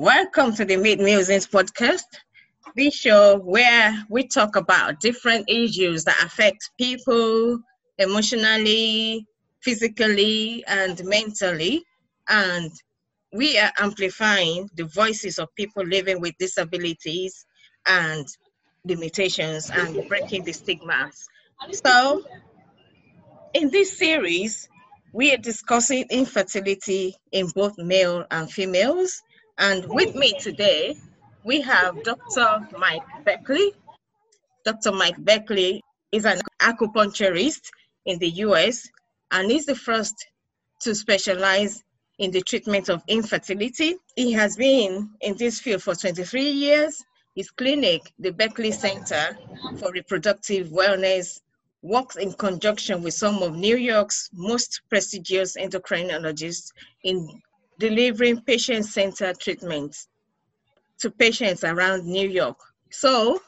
Welcome to the Meet Musings podcast, this show where we talk about different issues that affect people emotionally, physically, and mentally. And we are amplifying the voices of people living with disabilities and limitations and breaking the stigmas. So, in this series, we are discussing infertility in both male and females. And with me today, we have Dr. Mike Berkley. Dr. Mike Berkley is an acupuncturist in the US and is the first to specialize in the treatment of infertility. He has been in this field for 23 years. His clinic, the Berkley Center for Reproductive Wellness, works in conjunction with some of New York's most prestigious endocrinologists in delivering patient-centered treatments to patients around New York. So,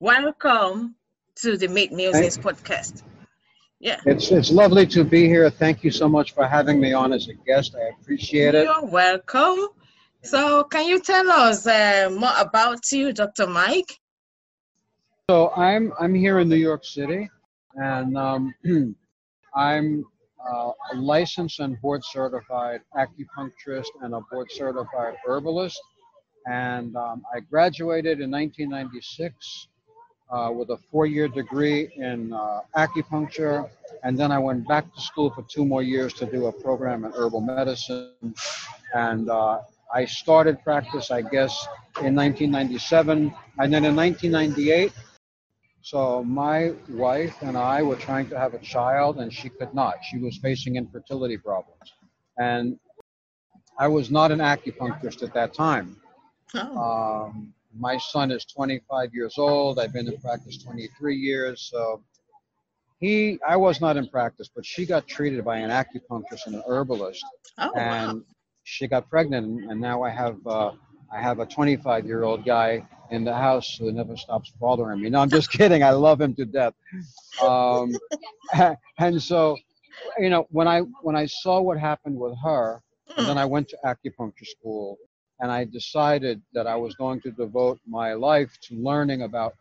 welcome to the Meet Musings podcast. Yeah. It's, it's lovely to be here. Thank you so much for having me on as a guest. I appreciate it. You're welcome. So, can you tell us uh, more about you, Dr. Mike? So, I'm, I'm here in New York City and um, I'm uh, a licensed and board certified acupuncturist and a board certified herbalist. And um, I graduated in 1996 uh, with a four year degree in uh, acupuncture. And then I went back to school for two more years to do a program in herbal medicine. And uh, I started practice, I guess, in 1997. And then in 1998, so my wife and I were trying to have a child, and she could not. She was facing infertility problems, and I was not an acupuncturist at that time. Oh. Um, my son is 25 years old. I've been in practice 23 years. So he, I was not in practice, but she got treated by an acupuncturist and an herbalist, oh, and wow. she got pregnant. And now I have, uh, I have a 25 year old guy in the house so who never stops bothering me. No, I'm just kidding. I love him to death. Um, and so, you know, when I when I saw what happened with her, and then I went to acupuncture school, and I decided that I was going to devote my life to learning about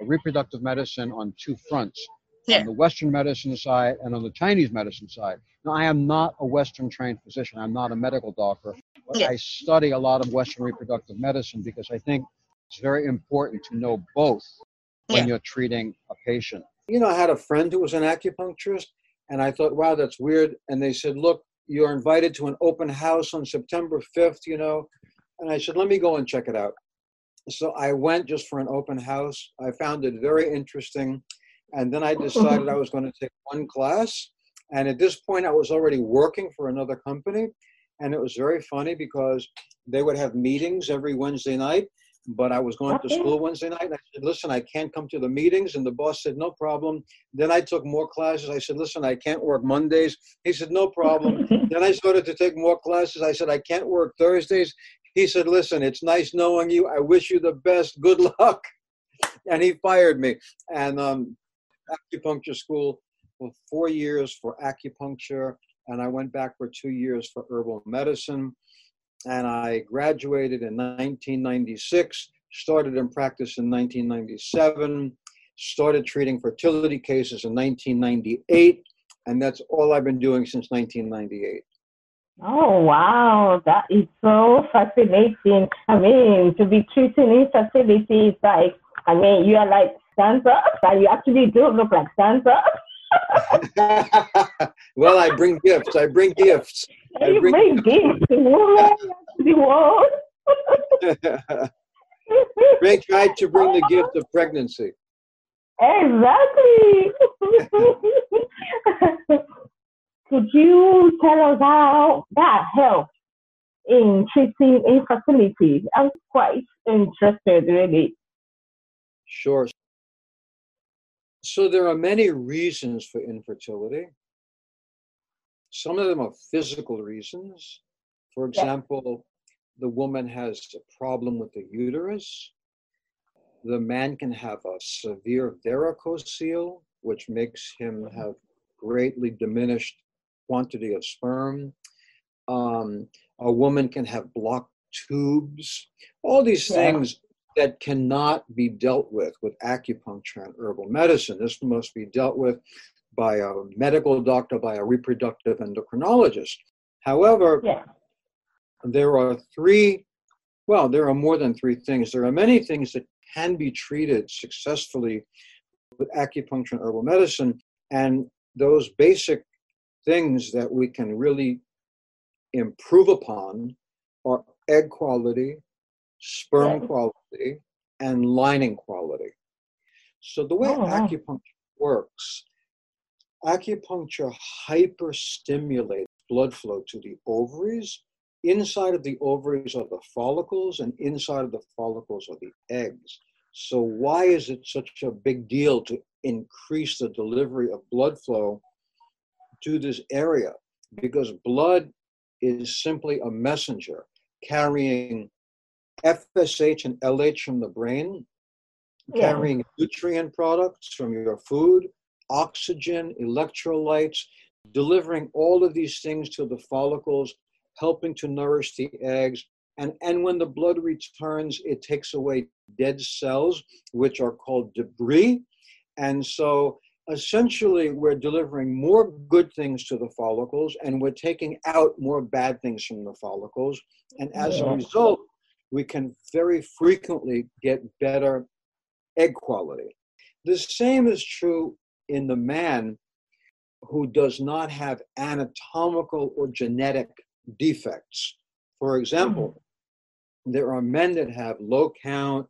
reproductive medicine on two fronts. Yeah. On the Western medicine side and on the Chinese medicine side. Now, I am not a Western trained physician. I'm not a medical doctor. But yeah. I study a lot of Western reproductive medicine because I think it's very important to know both when yeah. you're treating a patient. You know, I had a friend who was an acupuncturist, and I thought, wow, that's weird. And they said, look, you're invited to an open house on September 5th, you know. And I said, let me go and check it out. So I went just for an open house. I found it very interesting. And then I mm-hmm. decided I was going to take one class. And at this point, I was already working for another company. And it was very funny because they would have meetings every Wednesday night but I was going okay. to school Wednesday night. And I said, listen, I can't come to the meetings. And the boss said, no problem. Then I took more classes. I said, listen, I can't work Mondays. He said, no problem. then I started to take more classes. I said, I can't work Thursdays. He said, listen, it's nice knowing you. I wish you the best. Good luck. And he fired me. And um, acupuncture school for four years for acupuncture. And I went back for two years for herbal medicine and I graduated in 1996, started in practice in 1997, started treating fertility cases in 1998, and that's all I've been doing since 1998. Oh, wow. That is so fascinating. I mean, to be treating infertility is like, I mean, you are like Santa, and you actually do look like Santa. well, I bring gifts. I bring gifts. I bring, gifts. What? bring, try to bring the gift of pregnancy. Exactly. Could you tell us how that helps in treating infertility? I'm quite interested, really. Sure. So there are many reasons for infertility. Some of them are physical reasons. For example, the woman has a problem with the uterus. The man can have a severe varicocele, which makes him have greatly diminished quantity of sperm. Um, a woman can have blocked tubes, all these yeah. things that cannot be dealt with with acupuncture and herbal medicine. This must be dealt with by a medical doctor, by a reproductive endocrinologist. However, yeah. there are three, well, there are more than three things. There are many things that can be treated successfully with acupuncture and herbal medicine. And those basic things that we can really improve upon are egg quality, sperm yeah. quality, and lining quality. So the way oh, wow. acupuncture works, acupuncture hyperstimulates blood flow to the ovaries. Inside of the ovaries are the follicles, and inside of the follicles are the eggs. So, why is it such a big deal to increase the delivery of blood flow to this area? Because blood is simply a messenger carrying FSH and LH from the brain, yeah. carrying nutrient products from your food, oxygen, electrolytes, delivering all of these things to the follicles, helping to nourish the eggs. And, and when the blood returns, it takes away dead cells, which are called debris. And so essentially, we're delivering more good things to the follicles and we're taking out more bad things from the follicles. And as a result, we can very frequently get better egg quality. The same is true in the man who does not have anatomical or genetic defects. For example, there are men that have low count,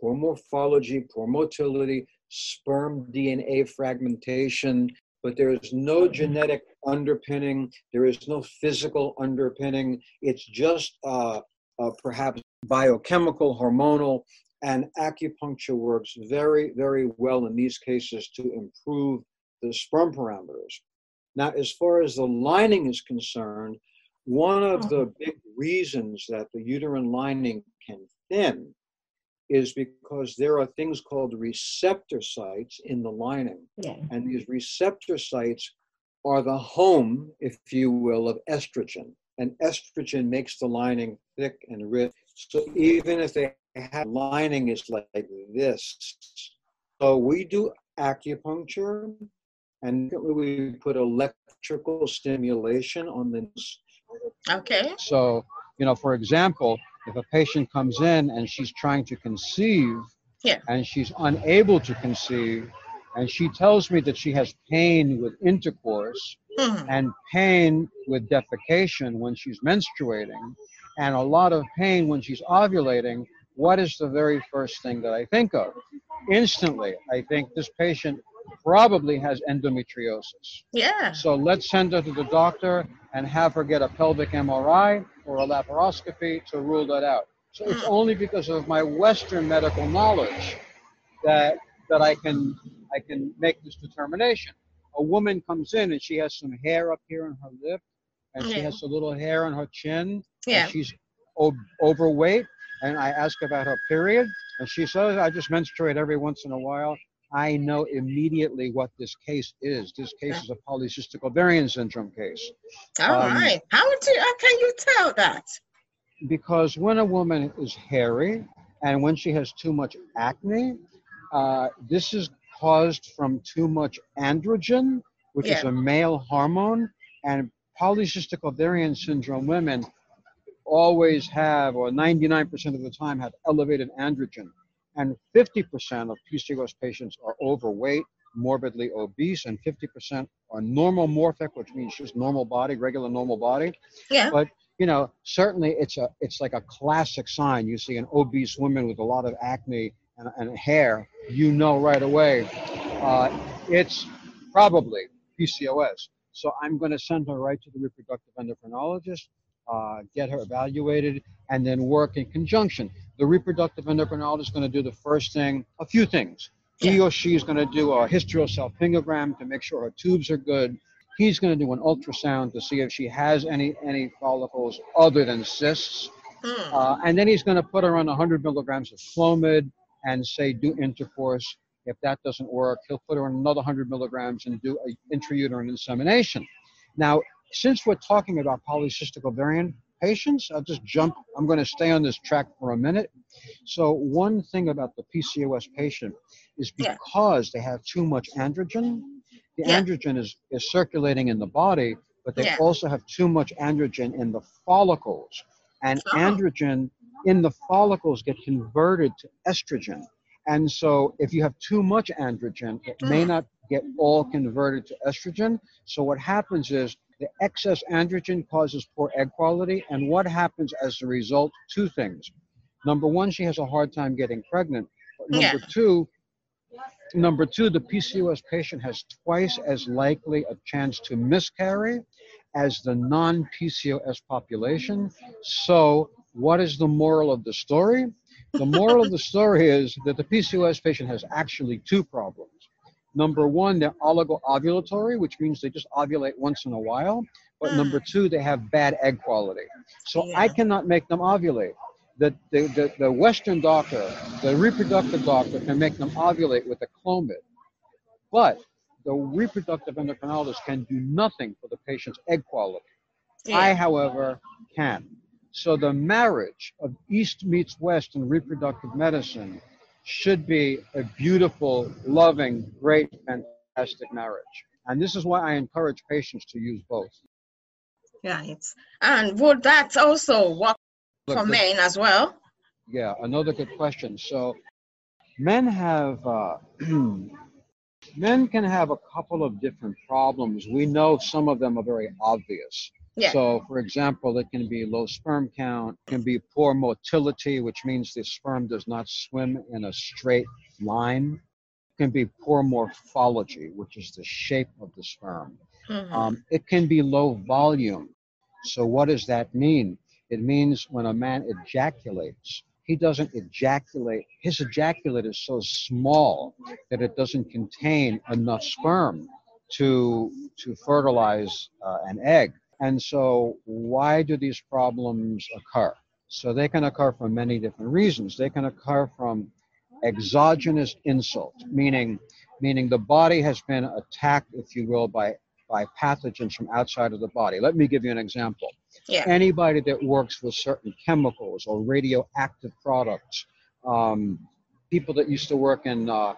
poor morphology, poor motility, sperm DNA fragmentation, but there is no genetic underpinning, there is no physical underpinning. It's just uh, uh, perhaps biochemical, hormonal, and acupuncture works very, very well in these cases to improve the sperm parameters. Now, as far as the lining is concerned, one of the mm-hmm. big reasons that the uterine lining can thin is because there are things called receptor sites in the lining. Yeah. And these receptor sites are the home, if you will, of estrogen. And estrogen makes the lining thick and rich. So even if they have lining is like this. So we do acupuncture and we put electrical stimulation on the Okay. So, you know, for example, if a patient comes in and she's trying to conceive yeah. and she's unable to conceive and she tells me that she has pain with intercourse mm-hmm. and pain with defecation when she's menstruating and a lot of pain when she's ovulating, what is the very first thing that I think of? Instantly, I think this patient probably has endometriosis. Yeah. So let's send her to the doctor and have her get a pelvic MRI or a laparoscopy to rule that out. So it's hmm. only because of my Western medical knowledge that that I can I can make this determination. A woman comes in and she has some hair up here on her lip, and yeah. she has a little hair on her chin. Yeah. she's ob- overweight, and I ask about her period, and she says, "I just menstruate every once in a while." I know immediately what this case is. This case is a polycystic ovarian syndrome case. All um, right. How, do, how can you tell that? Because when a woman is hairy and when she has too much acne, uh, this is caused from too much androgen, which yeah. is a male hormone, and polycystic ovarian syndrome women always have, or 99% of the time, have elevated androgen and 50% of PCOS patients are overweight, morbidly obese, and 50% are normomorphic, which means just normal body, regular normal body. Yeah. But you know, certainly it's a it's like a classic sign. You see an obese woman with a lot of acne and, and hair, you know right away, uh, it's probably PCOS. So I'm going to send her right to the reproductive endocrinologist, uh, get her evaluated, and then work in conjunction the reproductive endocrinologist is going to do the first thing, a few things. Yeah. He or she is going to do a hysterosalpingogram to make sure her tubes are good. He's going to do an ultrasound to see if she has any any follicles other than cysts. Hmm. Uh, and then he's going to put her on 100 milligrams of Clomid and say do intercourse. If that doesn't work, he'll put her on another 100 milligrams and do an intrauterine insemination. Now, since we're talking about polycystic ovarian, patients, I'll just jump. I'm going to stay on this track for a minute. So, one thing about the PCOS patient is Yeah. because they have too much androgen, the Yeah. androgen is, is circulating in the body, but they Yeah. also have too much androgen in the follicles. And Oh. androgen in the follicles get converted to estrogen. And so if you have too much androgen, it may Mm. not get all converted to estrogen. So what happens is the excess androgen causes poor egg quality. And what happens as a result? Two things. Number one, she has a hard time getting pregnant. Number Yeah. two, number two, the PCOS patient has twice as likely a chance to miscarry as the non-PCOS population. So what is the moral of the story? The moral of the story is that the PCOS patient has actually two problems. Number one, they're oligoovulatory, which means they just ovulate once in a while. But number ah. two, they have bad egg quality. So I cannot make them ovulate. The, the, the, the Western doctor, the reproductive doctor, can make them ovulate with a Clomid. But the reproductive endocrinologist can do nothing for the patient's egg quality. I, however, can. So the marriage of East meets West in reproductive medicine should be a beautiful, loving, great, fantastic marriage. And this is why I encourage patients to use both. Right. And would that also work Look, for men as well? Yeah, another good question. So, men have uh, men can have a couple of different problems. We know some of them are very obvious. Yeah. So, for example, it can be low sperm count, can be poor motility, which means the sperm does not swim in a straight line. Can be poor morphology, which is the shape of the sperm. Mhm. Um, it can be low volume. So, what does that mean? It means when a man ejaculates, he doesn't ejaculate, his ejaculate is so small that it doesn't contain enough sperm to, to fertilize uh, an egg. And so, why do these problems occur? So, they can occur for many different reasons. They can occur from exogenous insult, meaning, meaning the body has been attacked, if you will, by by pathogens from outside of the body. Let me give you an example. Yeah. Anybody that works with certain chemicals or radioactive products, um, people that used to work in uh,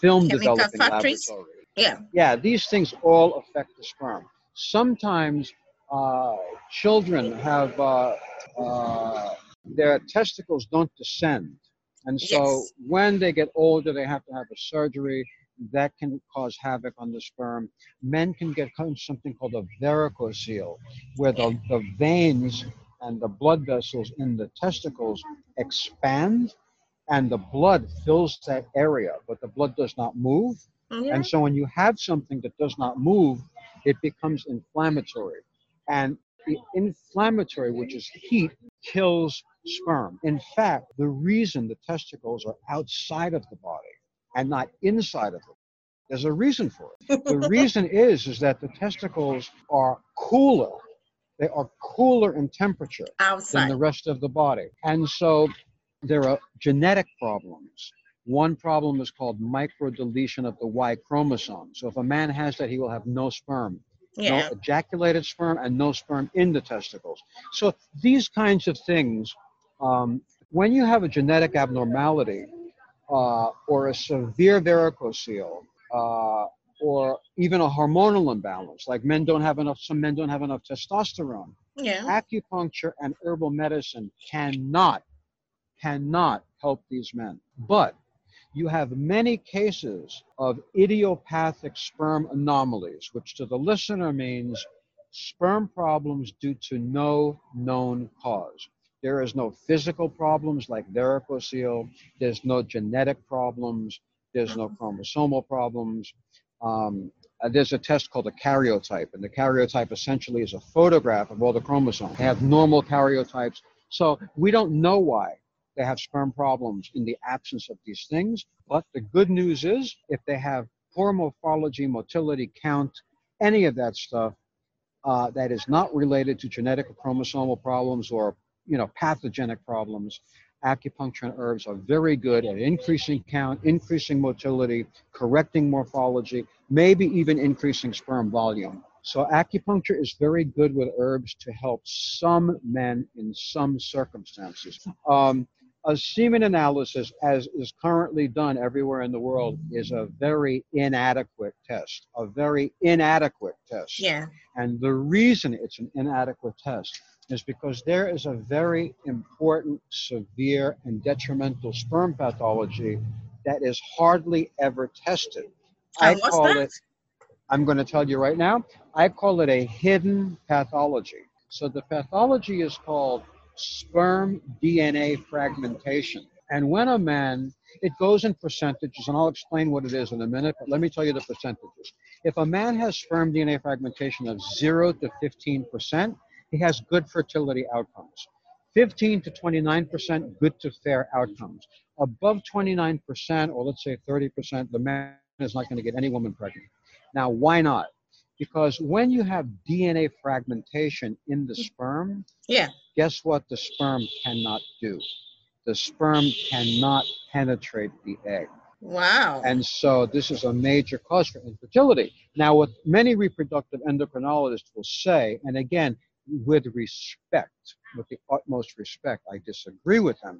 film Chemical developing factories? laboratories. Yeah. Yeah, these things all affect the sperm. Sometimes uh, children have uh, uh, their testicles don't descend. And so Yes. when they get older, they have to have a surgery that can cause havoc on the sperm. Men can get something called a varicocele, where the, the veins and the blood vessels in the testicles expand and the blood fills that area, but the blood does not move. Yeah. And so when you have something that does not move, it becomes inflammatory. And the inflammatory, which is heat, kills sperm. In fact, the reason the testicles are outside of the body and not inside of it, there's a reason for it. The reason is is that the testicles are cooler. They are cooler in temperature than the rest of the body. And so there are genetic problems. One problem is called microdeletion of the Y chromosome. So if a man has that, he will have no sperm, Yeah. no ejaculated sperm, and no sperm in the testicles. So these kinds of things, um, when you have a genetic abnormality uh, or a severe varicocele, uh, or even a hormonal imbalance, like men don't have enough, some men don't have enough testosterone Yeah. acupuncture and herbal medicine cannot cannot help these men but you have many cases of idiopathic sperm anomalies which to the listener means sperm problems due to no known cause. There is no physical problems like varicocele. There's no genetic problems. There's no chromosomal problems. Um, uh, there's a test called a karyotype, and the karyotype essentially is a photograph of all the chromosomes. They have normal karyotypes, so we don't know why they have sperm problems in the absence of these things. But the good news is, if they have poor morphology, motility, count, any of that stuff, uh, that is not related to genetic or chromosomal problems or you know pathogenic problems, acupuncture and herbs are very good at increasing count, increasing motility, correcting morphology, maybe even increasing sperm volume. So acupuncture is very good with herbs to help some men in some circumstances. Um, a semen analysis, as is currently done everywhere in the world, is a very inadequate test. A very inadequate test. Yeah. And the reason it's an inadequate test is because there is a very important, severe, and detrimental sperm pathology that is hardly ever tested. Oh, and what's call that? it, I'm going to tell you right now, I call it a hidden pathology. So the pathology is called sperm DNA fragmentation. And when a man, it goes in percentages, and I'll explain what it is in a minute, but let me tell you the percentages. If a man has sperm DNA fragmentation of 0 to 15%, he has good fertility outcomes. 15 to 29% good to fair outcomes. Above 29%, or let's say 30%, the man is not going to get any woman pregnant. Now, why not? Because when you have DNA fragmentation in the sperm, Yeah. Guess what the sperm cannot do? The sperm cannot penetrate the egg. Wow. And so this is a major cause for infertility. Now, what many reproductive endocrinologists will say, and again, with respect, with the utmost respect, I disagree with them.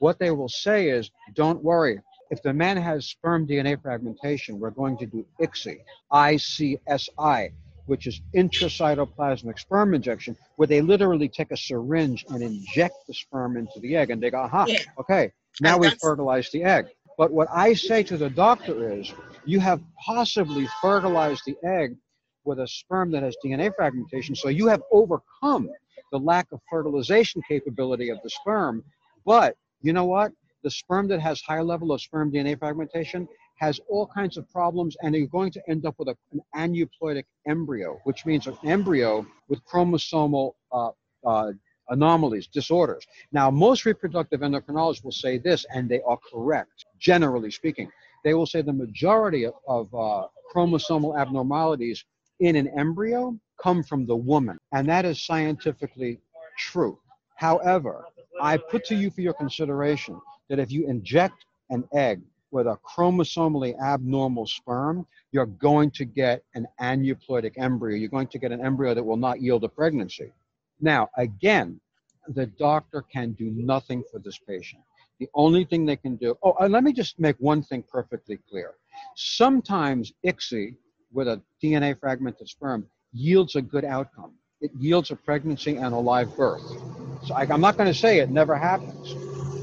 What they will say is, don't worry. If the man has sperm DNA fragmentation, we're going to do ICSI, ICSI, which is intracytoplasmic sperm injection, where they literally take a syringe and inject the sperm into the egg, and they go, aha, Yeah. okay, now we've fertilized the egg. But what I say to the doctor is, you have possibly fertilized the egg with a sperm that has DNA fragmentation, so you have overcome the lack of fertilization capability of the sperm. But you know what? The sperm that has high level of sperm DNA fragmentation has all kinds of problems, and you're going to end up with a, an aneuploidic embryo, which means an embryo with chromosomal uh, uh, anomalies, disorders. Now, most reproductive endocrinologists will say this, and they are correct, generally speaking. They will say the majority of, of uh, chromosomal abnormalities in an embryo come from the woman, and that is scientifically true. However, I put to you for your consideration that if you inject an egg with a chromosomally abnormal sperm, you're going to get an aneuploidic embryo. You're going to get an embryo that will not yield a pregnancy. Now, again, the doctor can do nothing for this patient. The only thing they can do, oh, and let me just make one thing perfectly clear. Sometimes ICSI with a DNA fragmented sperm yields a good outcome. It yields a pregnancy and a live birth. So I, I'm not going to say it never happens,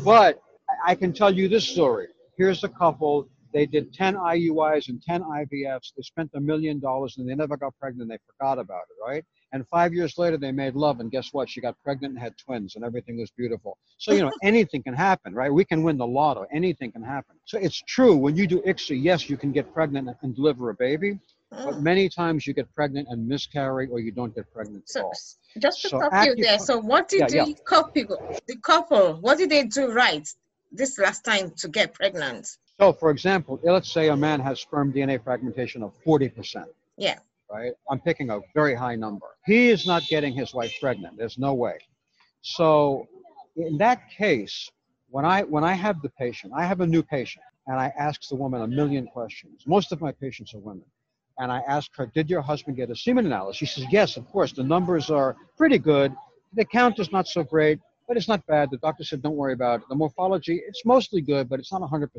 but I- I can tell you this story. Here's a couple. They did 10 IUIs and 10 IVFs. They spent a million dollars and they never got pregnant. They forgot about it, right? And five years later, they made love, and guess what? She got pregnant and had twins, and everything was beautiful. So, you know, anything can happen, right? We can win the lotto. Anything can happen. So it's true. When you do ICSI, yes, you can get pregnant and deliver a baby, but many times you get pregnant and miscarry, or you don't get pregnant at So, all. just to So stop you there. So, what did Yeah, the couple, the couple, what did they do right this last time to get pregnant? So, for example, let's say a man has sperm DNA fragmentation of 40%. Yeah. Right? I'm picking a very high number. He is not getting his wife pregnant. There's no way. So, in that case, when I when I have the patient, I have a new patient, and I ask the woman a million questions. Most of my patients are women. And I ask her, Did your husband get a semen analysis? She says, Yes, of course. The numbers are pretty good. The count is not so great, but it's not bad. The doctor said, Don't worry about it. The morphology, it's mostly good, but it's not 100%.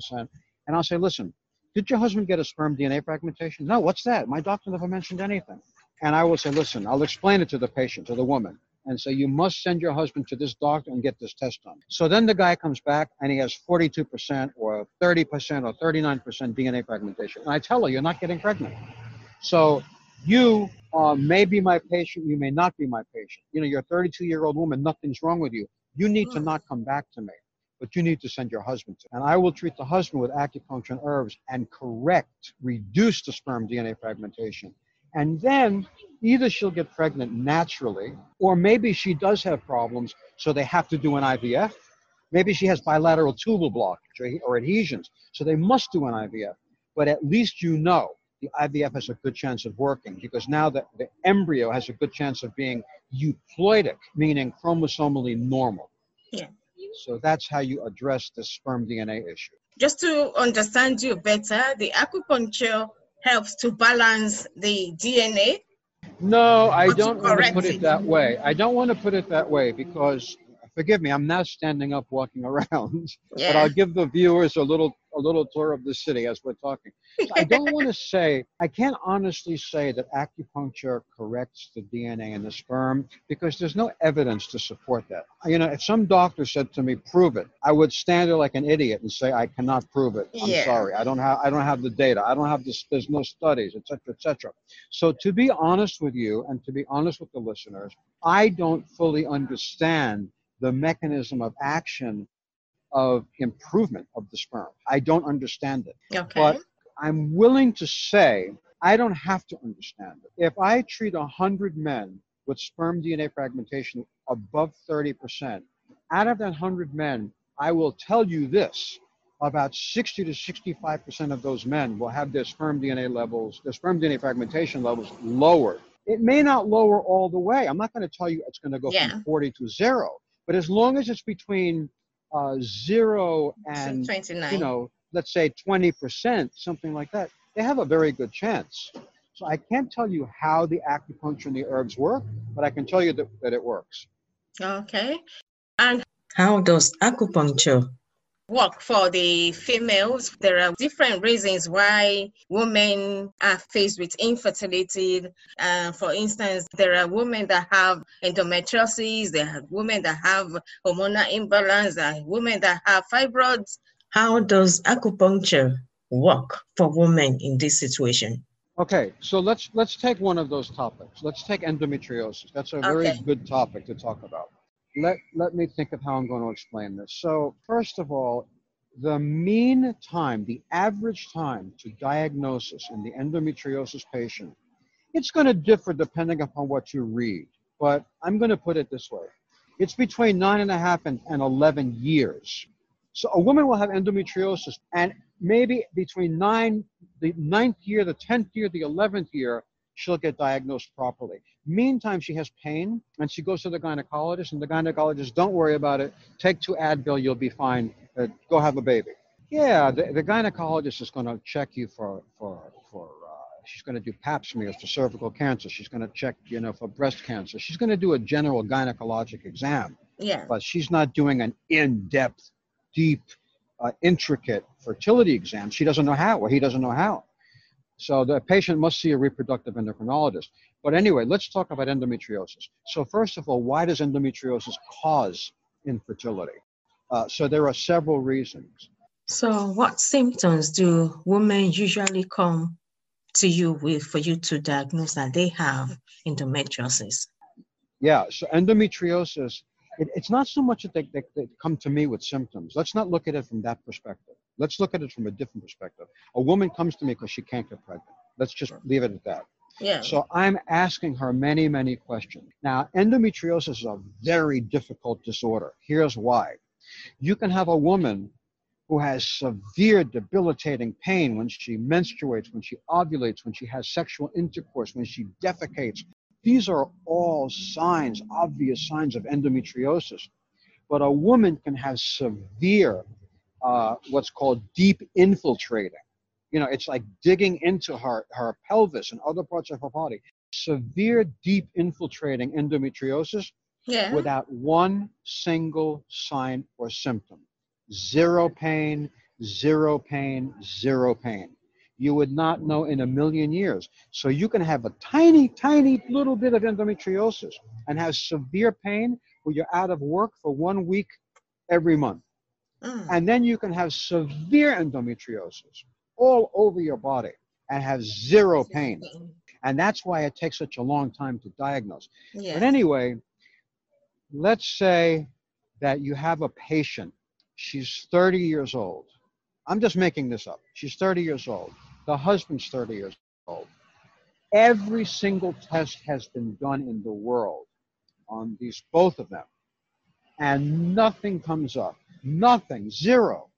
And I'll say, Listen, did your husband get a sperm DNA fragmentation? No, what's that? My doctor never mentioned anything. And I will say, Listen, I'll explain it to the patient, to the woman, and say, You must send your husband to this doctor and get this test done. So then the guy comes back and he has 42% or 30% or 39% DNA fragmentation. And I tell her, You're not getting pregnant. So you uh, may be my patient, you may not be my patient. You know, you're a 32 year old woman, nothing's wrong with you. You need to hmm. not come back to me, but you need to send your husband to. And I will treat the husband with acupuncture and herbs and correct, reduce the sperm DNA fragmentation. And then either she'll get pregnant naturally, or maybe she does have problems, so they have to do an IVF. Maybe she has bilateral tubal blockage or, or adhesions, so they must do an IVF. But at least you know the IVF has a good chance of working because now the, the embryo has a good chance of being euploidic, meaning chromosomally normal. Yeah. So that's how you address the sperm DNA issue. Just to understand you better, the acupuncture helps to balance the DNA. No, I don't want to put it it. that way. I don't want to put it that way because, forgive me, I'm now standing up, walking around. But I'll give the viewers a little a little tour of the city as we're talking. So I don't want to say I can't honestly say that acupuncture corrects the DNA in the sperm because there's no evidence to support that. You know, if some doctor said to me, "Prove it," I would stand there like an idiot and say, "I cannot prove it. I'm Yeah. sorry. I don't have I don't have the data. I don't have this. There's no studies, etc., etc." So to be honest with you and to be honest with the listeners, I don't fully understand the mechanism of action of improvement of the sperm. I don't understand it. Okay. But I'm willing to say I don't have to understand it. If I treat 100 men with sperm DNA fragmentation above 30%, out of that 100 men, I will tell you this about 60 to 65% of those men will have their sperm DNA levels, their sperm DNA fragmentation levels lowered. It may not lower all the way. I'm not going to tell you it's going to go Yeah. from 40 to zero, but as long as it's between uh, zero and 29. you know, let's say 20%, something like that, they have a very good chance. So I can't tell you how the acupuncture and the herbs work, but I can tell you that, that it works. okay. And How does acupuncture work for the females. There are different reasons why women are faced with infertility. Uh, for instance, there are women that have endometriosis, there are women that have hormonal imbalance, there are women that have fibroids. How does acupuncture work for women in this situation? Okay, so let's let's take one of those topics. Let's take endometriosis. That's a very Okay. good topic to talk about. Let let me think of how I'm going to explain this. So first of all, the mean time, the average time to diagnosis in the endometriosis patient, it's going to differ depending upon what you read. But I'm going to put it this way: it's between nine and a half and, and 11 years. So a woman will have endometriosis, and maybe between nine, the ninth year, the tenth year, the eleventh year, she'll get diagnosed properly. Meantime, she has pain, and she goes to the gynecologist, and the gynecologist, don't worry about it. Take two Advil, you'll be fine. Uh, go have a baby. Yeah, the, the gynecologist is going to check you for for for. Uh, she's going to do Pap smears for cervical cancer. She's going to check, you know, for breast cancer. She's going to do a general gynecologic exam Yeah. but she's not doing an in-depth, deep, uh, intricate fertility exam. She doesn't know how, or he doesn't know how. So the patient must see a reproductive endocrinologist. But anyway, let's talk about endometriosis. So first of all, why does endometriosis cause infertility? Uh, so there are several reasons. So, what symptoms do women usually come to you with for you to diagnose that they have endometriosis? Yeah, so endometriosis, it, it's not so much that they, they, they come to me with symptoms. Let's not look at it from that perspective. Let's look at it from a different perspective. A woman comes to me because she can't get pregnant. Let's just leave it at that. Yeah. So I'm asking her many, many questions. Now, endometriosis is a very difficult disorder. Here's why. You can have a woman who has severe debilitating pain when she menstruates, when she ovulates, when she has sexual intercourse, when she defecates. These are all signs, obvious signs of endometriosis. But a woman can have severe, uh, what's called deep infiltrating. You know, it's like digging into her, her pelvis and other parts of her body. Severe, deep infiltrating endometriosis yeah. without one single sign or symptom. Zero pain, zero pain, zero pain. You would not know in a million years. So you can have a tiny, tiny little bit of endometriosis and have severe pain where you're out of work for one week every month. Mm. And then you can have severe endometriosis all over your body and have zero pain. And that's why it takes such a long time to diagnose. But anyway, let's say that you have a patient. She's 30 years old. I'm just making this up. She's 30 years old. The husband's 30 years old. Every single test has been done in the world on these, both of them. And nothing comes up. Nothing. Zero.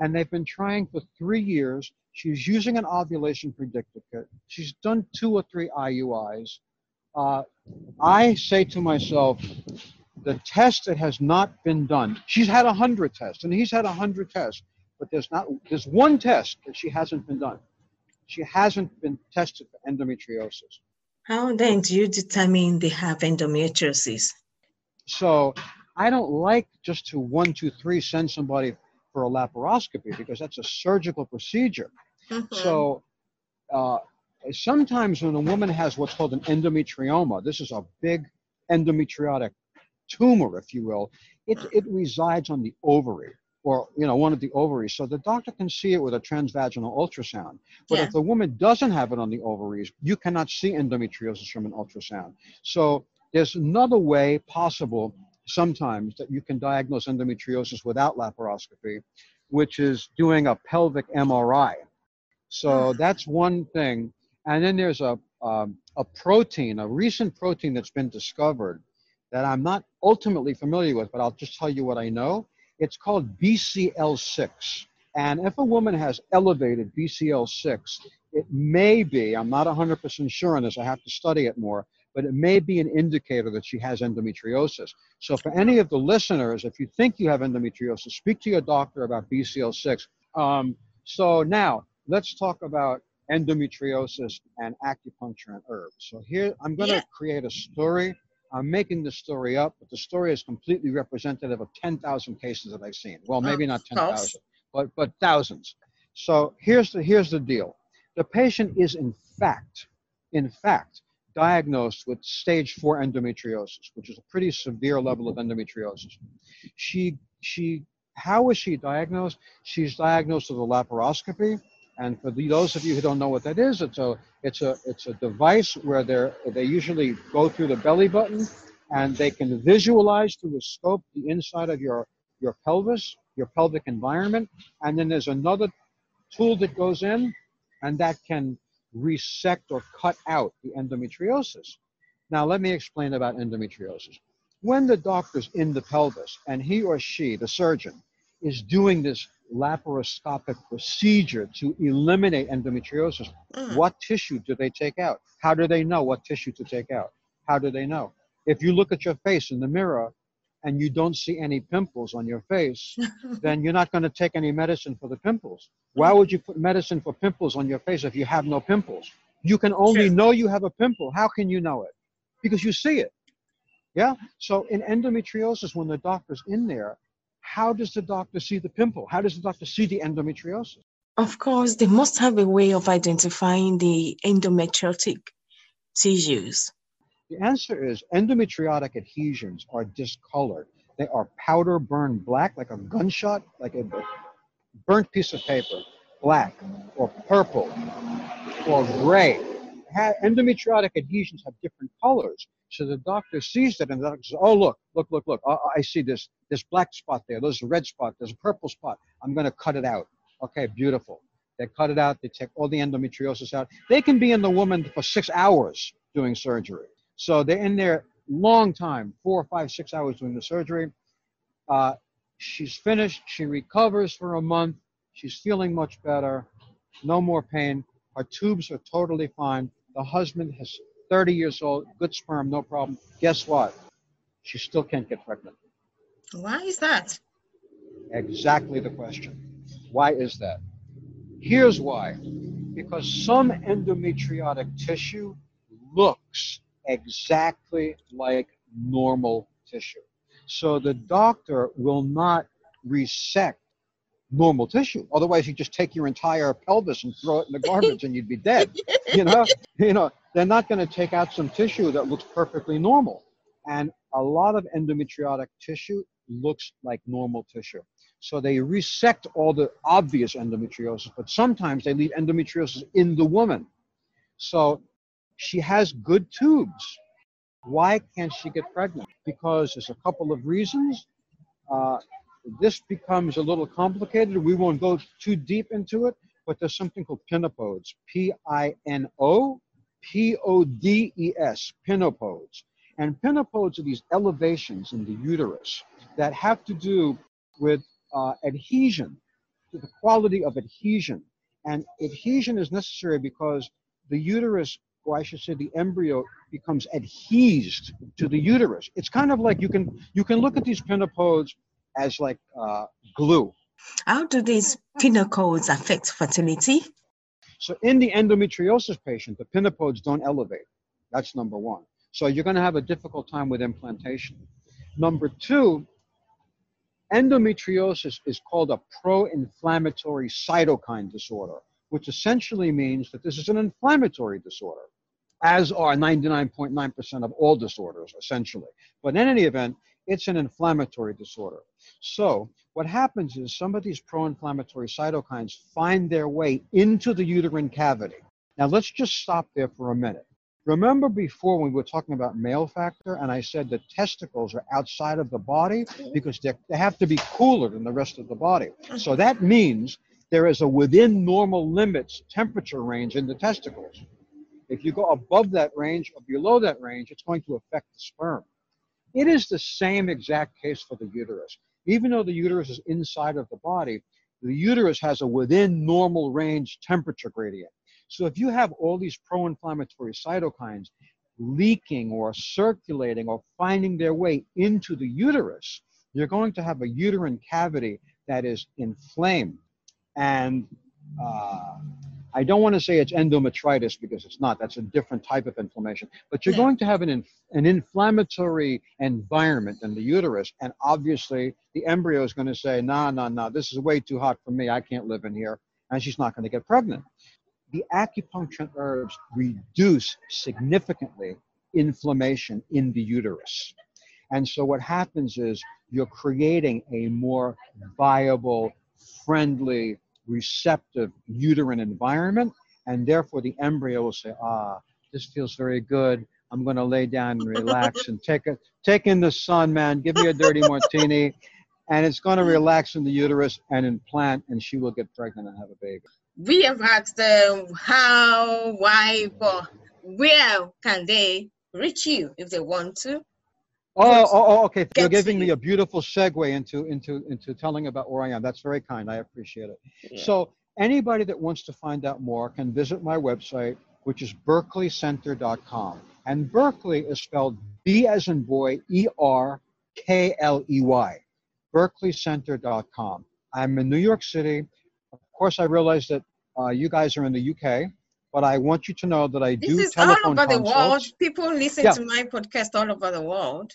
And they've been trying for three years. She's using an ovulation predictor kit. She's done two or three IUIs. Uh, I say to myself, the test that has not been done, she's had a hundred tests, and he's had a hundred tests, but there's not there's one test that she hasn't been done. She hasn't been tested for endometriosis. How then do you determine they have endometriosis? So I don't like just to one, two, three send somebody for a laparoscopy because that's a surgical procedure. Mm-hmm. So uh, sometimes when a woman has what's called an endometrioma, this is a big endometriotic tumor, if you will, it, it resides on the ovary or you know one of the ovaries so the doctor can see it with a transvaginal ultrasound but yeah. if the woman doesn't have it on the ovaries you cannot see endometriosis from an ultrasound so there's another way possible sometimes that you can diagnose endometriosis without laparoscopy which is doing a pelvic mri so that's one thing. And then there's a um, a protein a recent protein that's been discovered that i'm not ultimately familiar with but i'll just tell you what i know. It's called BCL6. And if a woman has elevated BCL6, it may be, I'm not 100% sure on this, I have to study it more, but it may be an indicator that she has endometriosis. So for any of the listeners, if you think you have endometriosis, speak to your doctor about BCL6. Um, so now let's talk about endometriosis and acupuncture and herbs. So here I'm going to yeah. create a story I'm making the story up, but the story is completely representative of 10,000 cases that I've seen. Well, maybe not 10,000, but, but thousands. So here's the, here's the deal. The patient is in fact, in fact, diagnosed with stage four endometriosis, which is a pretty severe level of endometriosis. She, she, how was she diagnosed? She's diagnosed with a laparoscopy and for those of you who don't know what that is, it's a it's a it's a device where they they usually go through the belly button, and they can visualize through a scope the inside of your your pelvis, your pelvic environment, and then there's another tool that goes in, and that can resect or cut out the endometriosis. Now let me explain about endometriosis. When the doctor's in the pelvis and he or she, the surgeon, is doing this laparoscopic procedure to eliminate endometriosis. Mm. What tissue do they take out? How do they know what tissue to take out? How do they know? If you look at your face in the mirror and you don't see any pimples on your face, then you're not going to take any medicine for the pimples. Why would you put medicine for pimples on your face if you have no pimples? You can only know you have a pimple. How can you know it? Because you see it. Yeah? So in endometriosis, when the doctor's in there, how does the doctor see the pimple? How does the doctor see the endometriosis? Of course, they must have a way of identifying the endometriotic tissues. The answer is endometriotic adhesions are discolored. They are powder burned black, like a gunshot, like a burnt piece of paper, black or purple or gray. Endometriotic adhesions have different colors. So the doctor sees that and the doctor says, oh, look, look, look, look, I, I see this, this black spot there. There's a red spot. There's a purple spot. I'm going to cut it out. Okay, beautiful. They cut it out. They take all the endometriosis out. They can be in the woman for six hours doing surgery. So they're in there long time, four, five, six hours doing the surgery. Uh, she's finished. She recovers for a month. She's feeling much better. No more pain. Her tubes are totally fine. The husband has 30 years old, good sperm, no problem. Guess what? She still can't get pregnant. Why is that? Exactly the question. Why is that? Here's why. Because some endometriotic tissue looks exactly like normal tissue. So the doctor will not resect normal tissue. Otherwise, you just take your entire pelvis and throw it in the garbage and you'd be dead. You know, you know, they're not going to take out some tissue that looks perfectly normal. And a lot of endometriotic tissue looks like normal tissue. So they resect all the obvious endometriosis, but sometimes they leave endometriosis in the woman. So she has good tubes. Why can't she get pregnant? Because there's a couple of reasons. Uh, this becomes a little complicated. We won't go too deep into it, but there's something called pinopodes. P I N O P O D E S, pinopodes. And pinopodes are these elevations in the uterus that have to do with uh, adhesion, to the quality of adhesion. And adhesion is necessary because the uterus, or I should say the embryo, becomes adhesed to the uterus. It's kind of like you can you can look at these pinopodes as like uh, glue. How do these pinopodes affect fertility? So in the endometriosis patient, the pinopodes don't elevate. That's number one. So you're going to have a difficult time with implantation. Number two, endometriosis is called a pro-inflammatory cytokine disorder, which essentially means that this is an inflammatory disorder, as are 99.9% of all disorders, essentially. But in any event, it's an inflammatory disorder. So what happens is some of these pro-inflammatory cytokines find their way into the uterine cavity. Now let's just stop there for a minute. Remember before when we were talking about male factor, and I said the testicles are outside of the body mm-hmm. because they have to be cooler than the rest of the body. Mm-hmm. So that means there is a within normal limits temperature range in the testicles. If you go above that range or below that range, it's going to affect the sperm. It is the same exact case for the uterus. Even though the uterus is inside of the body, the uterus has a within normal range temperature gradient. So if you have all these pro-inflammatory cytokines leaking or circulating or finding their way into the uterus, you're going to have a uterine cavity that is inflamed. And uh, I don't want to say it's endometritis because it's not. That's a different type of inflammation. But you're yeah. going to have an, inf- an inflammatory environment in the uterus. And obviously, the embryo is going to say, no, no, no, this is way too hot for me. I can't live in here. And she's not going to get pregnant the acupuncture herbs reduce significantly inflammation in the uterus. And so what happens is you're creating a more viable, friendly, receptive uterine environment. And therefore the embryo will say, ah, this feels very good. I'm going to lay down and relax and take a, take in the sun, man. Give me a dirty martini. And it's going to relax in the uterus and implant, and she will get pregnant and have a baby we have asked them how, why, but where can they reach you if they want to? Oh, oh, oh, okay. You're giving me a beautiful segue into into into telling about where I am. That's very kind. I appreciate it. Yeah. So anybody that wants to find out more can visit my website, which is berkleycenter.com. And Berkley is spelled B as in boy, E R K L E Y. Berkleycenter.com. I'm in New York City Of course, I realize that uh, you guys are in the UK, but I want you to know that I do. this do is telephone all over consults. the world. People listen yeah. to my podcast all over the world.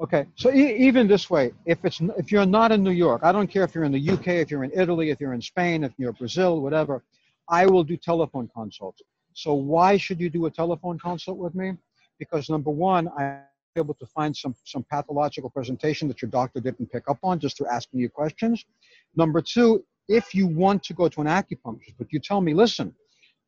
Okay, so e- even this way, if it's if you're not in New York, I don't care if you're in the UK, if you're in Italy, if you're in Spain, if you're Brazil, whatever, I will do telephone consults. So why should you do a telephone consult with me? Because number one, I'm able to find some some pathological presentation that your doctor didn't pick up on just through asking you questions. Number two, if you want to go to an acupuncturist, but you tell me, listen,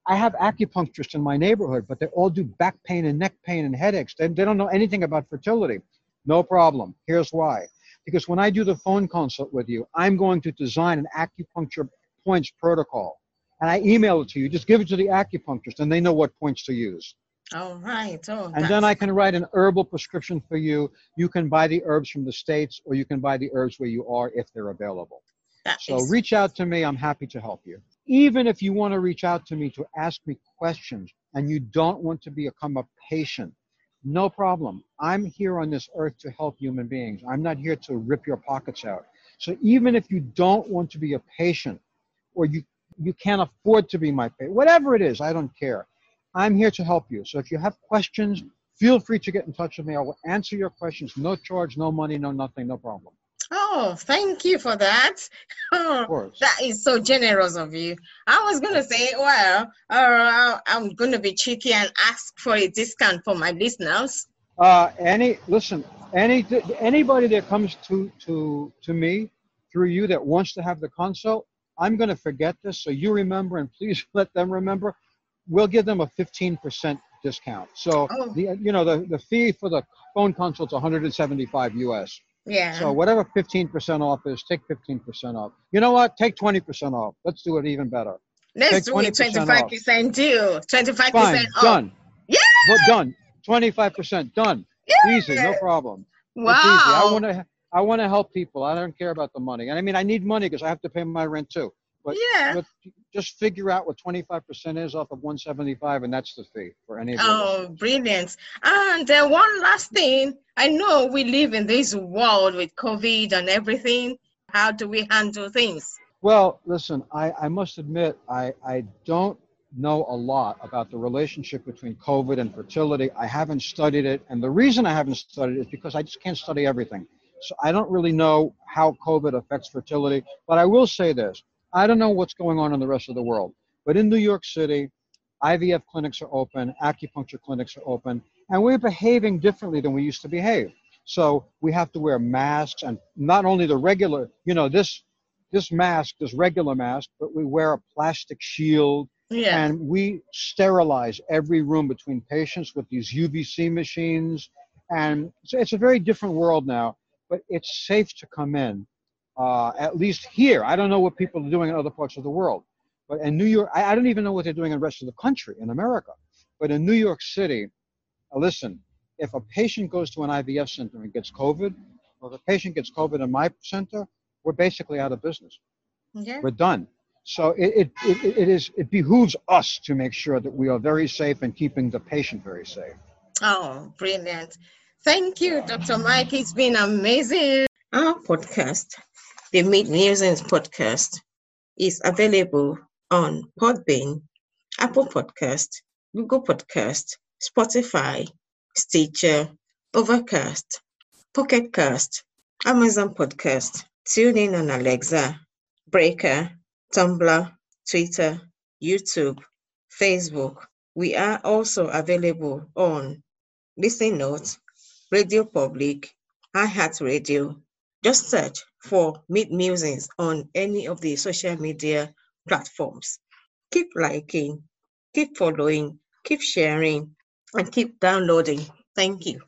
I have acupuncturists in my neighborhood, but they all do back pain and neck pain and headaches. They, they don't know anything about fertility. No problem. Here's why. Because when I do the phone consult with you, I'm going to design an acupuncture points protocol. And I email it to you. Just give it to the acupuncturist, and they know what points to use. All right. Oh, and then I can write an herbal prescription for you. You can buy the herbs from the States, or you can buy the herbs where you are if they're available. That so is- reach out to me. I'm happy to help you. Even if you want to reach out to me to ask me questions and you don't want to become a patient, no problem. I'm here on this earth to help human beings. I'm not here to rip your pockets out. So even if you don't want to be a patient or you, you can't afford to be my patient, whatever it is, I don't care. I'm here to help you. So if you have questions, feel free to get in touch with me. I will answer your questions. No charge, no money, no nothing, no problem. Oh, thank you for that. that is so generous of you. I was going to say, well, uh, I'm going to be cheeky and ask for a discount for my listeners. Uh, any listen, any anybody that comes to to to me through you that wants to have the consult, I'm going to forget this, so you remember, and please let them remember. We'll give them a 15% discount. So oh. the you know the the fee for the phone consult is 175 US. Yeah. So whatever 15% off is, take 15% off. You know what? Take 20% off. Let's do it even better. Let's do it 25% too. 25% Fine, off. Done. Yeah. But done. 25% done. Yeah. Easy, no problem. Wow. It's easy. I want to I want to help people. I don't care about the money. And I mean, I need money because I have to pay my rent too. But, yeah. but just figure out what 25% is off of 175 and that's the fee for any of Oh, brilliant. And uh, one last thing. I know we live in this world with COVID and everything. How do we handle things? Well, listen, I, I must admit, I, I don't know a lot about the relationship between COVID and fertility. I haven't studied it. And the reason I haven't studied it is because I just can't study everything. So I don't really know how COVID affects fertility. But I will say this I don't know what's going on in the rest of the world. But in New York City, IVF clinics are open, acupuncture clinics are open, and we're behaving differently than we used to behave. So we have to wear masks and not only the regular, you know, this this mask, this regular mask, but we wear a plastic shield Yeah. and we sterilize every room between patients with these UVC machines. And so it's a very different world now, but it's safe to come in, uh, at least here. I don't know what people are doing in other parts of the world, but in New York, I, I don't even know what they're doing in the rest of the country, in America. But in New York City, uh, listen, if a patient goes to an IVF center and gets COVID, or if a patient gets COVID in my center, we're basically out of business yeah. we're done. So it, it, it, it is it behooves us to make sure that we are very safe and keeping the patient very safe. Oh, brilliant. Thank you, Dr. Mike. It's been amazing. Our podcast, the Meet Musings podcast, is available on Podbean, Apple Podcast, Google Podcast, Spotify, Stitcher, Overcast, Pocket Cast, Amazon Podcast, TuneIn on Alexa, Breaker, Tumblr, Twitter, YouTube, Facebook. We are also available on Listen Notes, Radio Public, iHeartRadio. Just search for Meet Musings on any of the social media platforms. Keep liking, keep following, keep sharing, and keep downloading. Thank you.